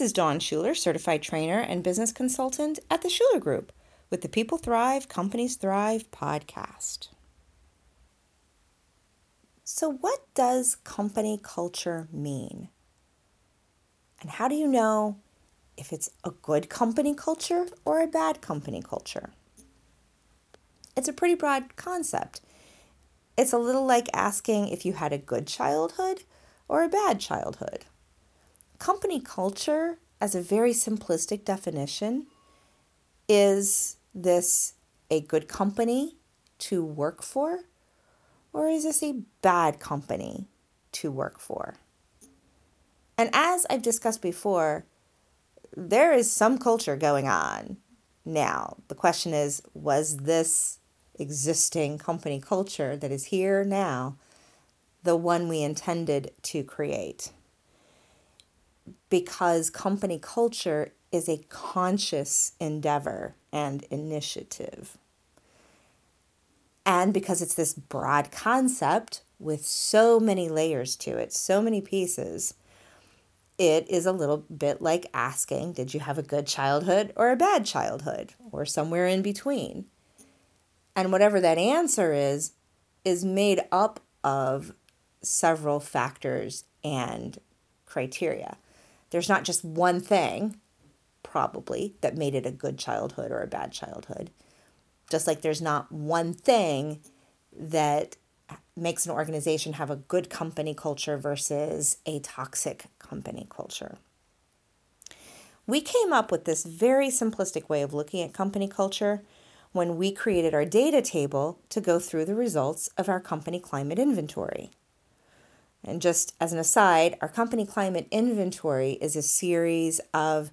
This is Dawn Shuler, certified trainer and business consultant at the Shuler Group with the People Thrive, Companies Thrive podcast. So, what does company culture mean? And how do you know if it's a good company culture or a bad company culture? It's a pretty broad concept. It's a little like asking if you had a good childhood or a bad childhood. Company culture, as a very simplistic definition, is this a good company to work for, or is this a bad company to work for? And as I've discussed before, there is some culture going on now. The question is was this existing company culture that is here now the one we intended to create? Because company culture is a conscious endeavor and initiative. And because it's this broad concept with so many layers to it, so many pieces, it is a little bit like asking Did you have a good childhood or a bad childhood or somewhere in between? And whatever that answer is, is made up of several factors and criteria. There's not just one thing, probably, that made it a good childhood or a bad childhood. Just like there's not one thing that makes an organization have a good company culture versus a toxic company culture. We came up with this very simplistic way of looking at company culture when we created our data table to go through the results of our company climate inventory. And just as an aside, our company climate inventory is a series of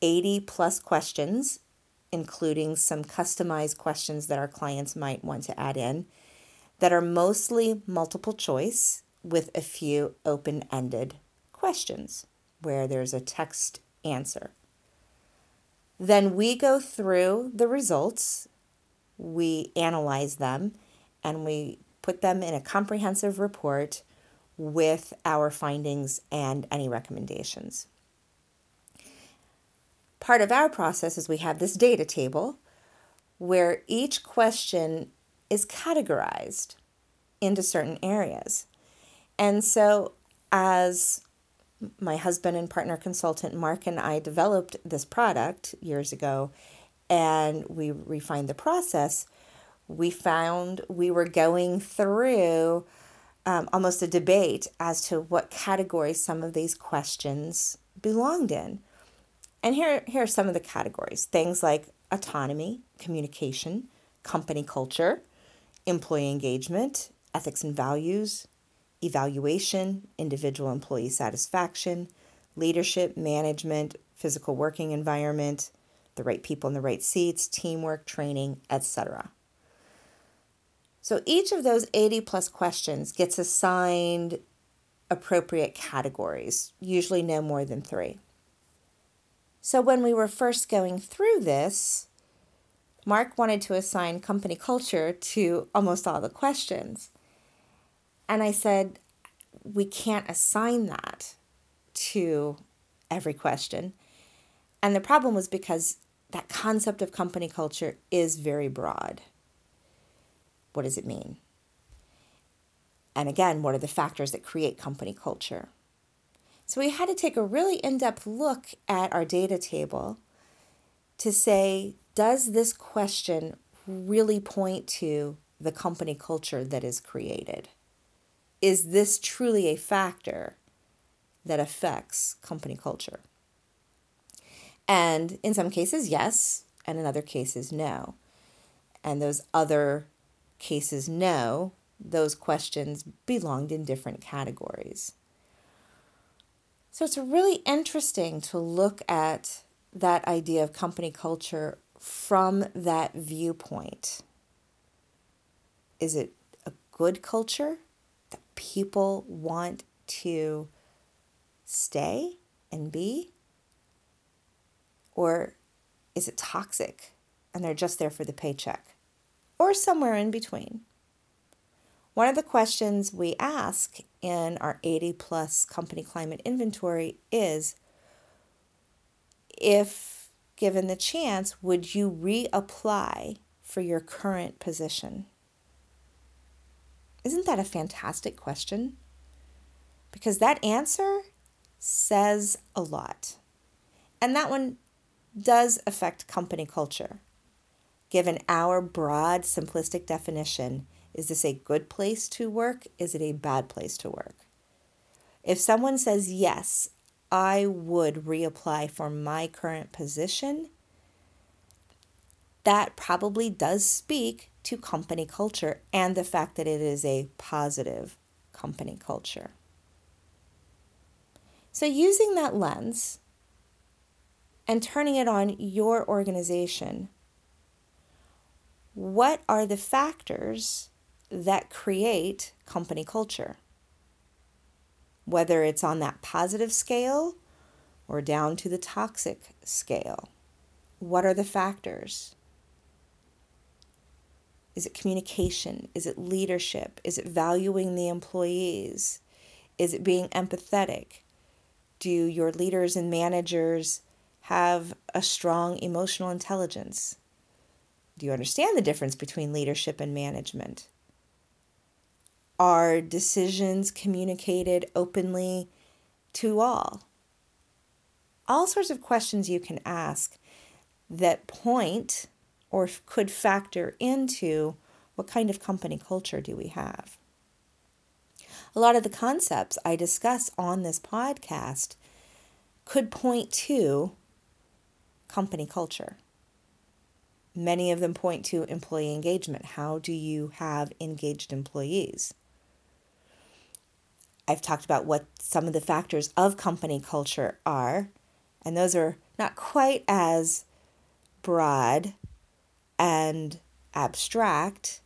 80 plus questions, including some customized questions that our clients might want to add in, that are mostly multiple choice with a few open ended questions where there's a text answer. Then we go through the results, we analyze them, and we put them in a comprehensive report with our findings and any recommendations. Part of our process is we have this data table where each question is categorized into certain areas. And so, as my husband and partner consultant Mark and I developed this product years ago and we refined the process, we found we were going through um, almost a debate as to what category some of these questions belonged in. And here, here are some of the categories things like autonomy, communication, company culture, employee engagement, ethics and values, evaluation, individual employee satisfaction, leadership, management, physical working environment, the right people in the right seats, teamwork, training, etc. So each of those 80 plus questions gets assigned appropriate categories, usually no more than three. So when we were first going through this, Mark wanted to assign company culture to almost all the questions. And I said, we can't assign that to every question. And the problem was because that concept of company culture is very broad. What does it mean? And again, what are the factors that create company culture? So we had to take a really in depth look at our data table to say, does this question really point to the company culture that is created? Is this truly a factor that affects company culture? And in some cases, yes, and in other cases, no. And those other cases no, those questions belonged in different categories. So it's really interesting to look at that idea of company culture from that viewpoint. Is it a good culture that people want to stay and be? Or is it toxic and they're just there for the paycheck? Or somewhere in between. One of the questions we ask in our 80 plus company climate inventory is if given the chance, would you reapply for your current position? Isn't that a fantastic question? Because that answer says a lot. And that one does affect company culture. Given our broad, simplistic definition, is this a good place to work? Is it a bad place to work? If someone says, yes, I would reapply for my current position, that probably does speak to company culture and the fact that it is a positive company culture. So, using that lens and turning it on your organization, what are the factors that create company culture? Whether it's on that positive scale or down to the toxic scale. What are the factors? Is it communication? Is it leadership? Is it valuing the employees? Is it being empathetic? Do your leaders and managers have a strong emotional intelligence? Do you understand the difference between leadership and management? Are decisions communicated openly to all? All sorts of questions you can ask that point or could factor into what kind of company culture do we have. A lot of the concepts I discuss on this podcast could point to company culture. Many of them point to employee engagement. How do you have engaged employees? I've talked about what some of the factors of company culture are, and those are not quite as broad and abstract,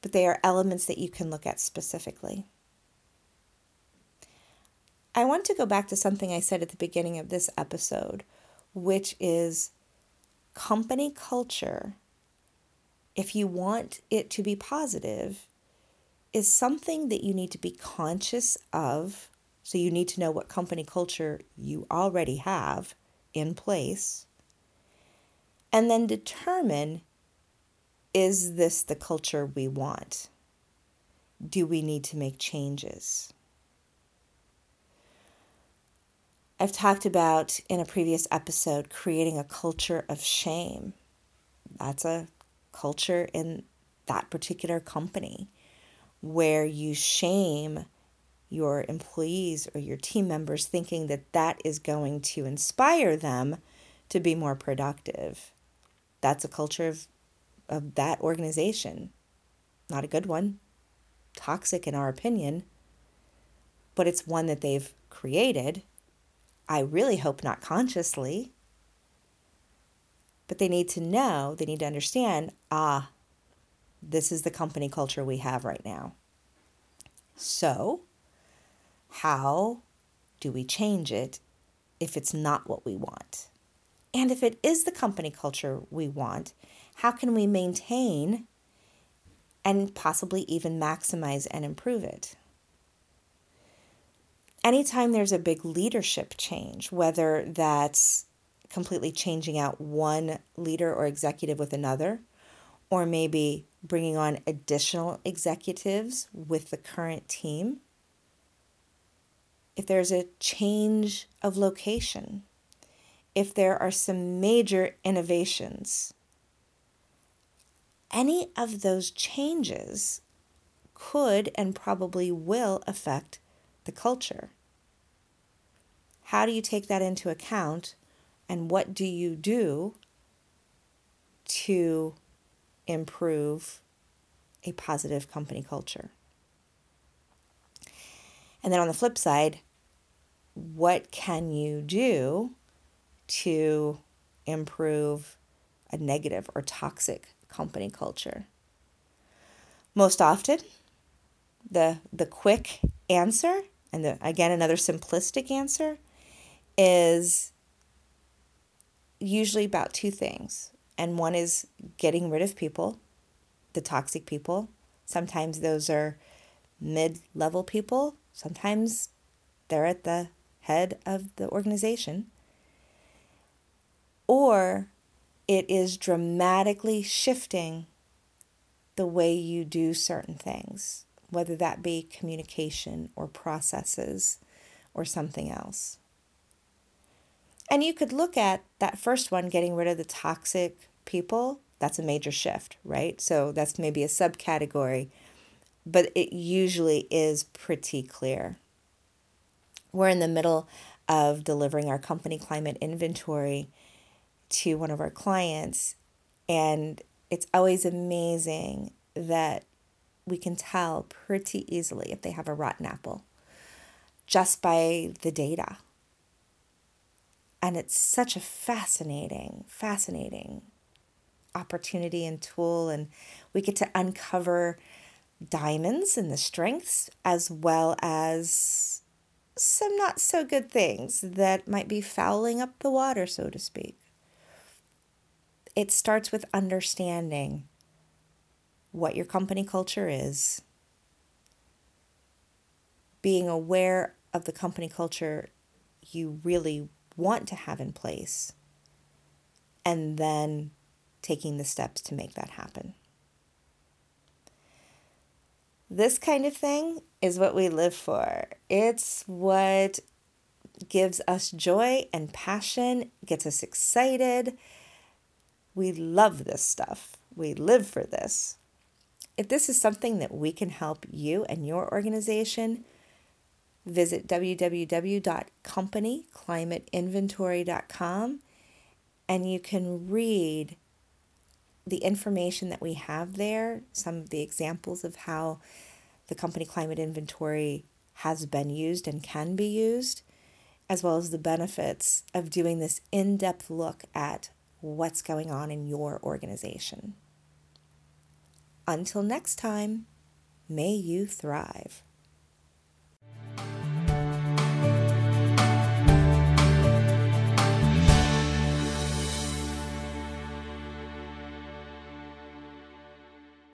but they are elements that you can look at specifically. I want to go back to something I said at the beginning of this episode, which is company culture, if you want it to be positive, is something that you need to be conscious of. So you need to know what company culture you already have in place and then determine is this the culture we want? Do we need to make changes? I've talked about in a previous episode creating a culture of shame. That's a culture in that particular company where you shame your employees or your team members thinking that that is going to inspire them to be more productive that's a culture of, of that organization. Not a good one, toxic in our opinion, but it's one that they've created. I really hope not consciously. But they need to know, they need to understand ah, this is the company culture we have right now. So, how do we change it if it's not what we want? And if it is the company culture we want, how can we maintain and possibly even maximize and improve it? Anytime there's a big leadership change, whether that's completely changing out one leader or executive with another, or maybe bringing on additional executives with the current team, if there's a change of location, if there are some major innovations. Any of those changes could and probably will affect the culture. How do you take that into account and what do you do to improve a positive company culture? And then on the flip side, what can you do to improve a negative or toxic company culture? Most often, the the quick answer and the, again another simplistic answer is usually about two things. And one is getting rid of people, the toxic people. Sometimes those are mid-level people, sometimes they're at the head of the organization or it is dramatically shifting the way you do certain things, whether that be communication or processes or something else. And you could look at that first one, getting rid of the toxic people. That's a major shift, right? So that's maybe a subcategory, but it usually is pretty clear. We're in the middle of delivering our company climate inventory to one of our clients, and it's always amazing that we can tell pretty easily if they have a rotten apple just by the data and it's such a fascinating, fascinating opportunity and tool. And we get to uncover diamonds and the strengths as well as some not so good things that might be fouling up the water, so to speak. It starts with understanding what your company culture is, being aware of the company culture you really want to have in place, and then taking the steps to make that happen. This kind of thing is what we live for. It's what gives us joy and passion, gets us excited. We love this stuff. We live for this. If this is something that we can help you and your organization, Visit www.companyclimateinventory.com and you can read the information that we have there, some of the examples of how the company climate inventory has been used and can be used, as well as the benefits of doing this in depth look at what's going on in your organization. Until next time, may you thrive.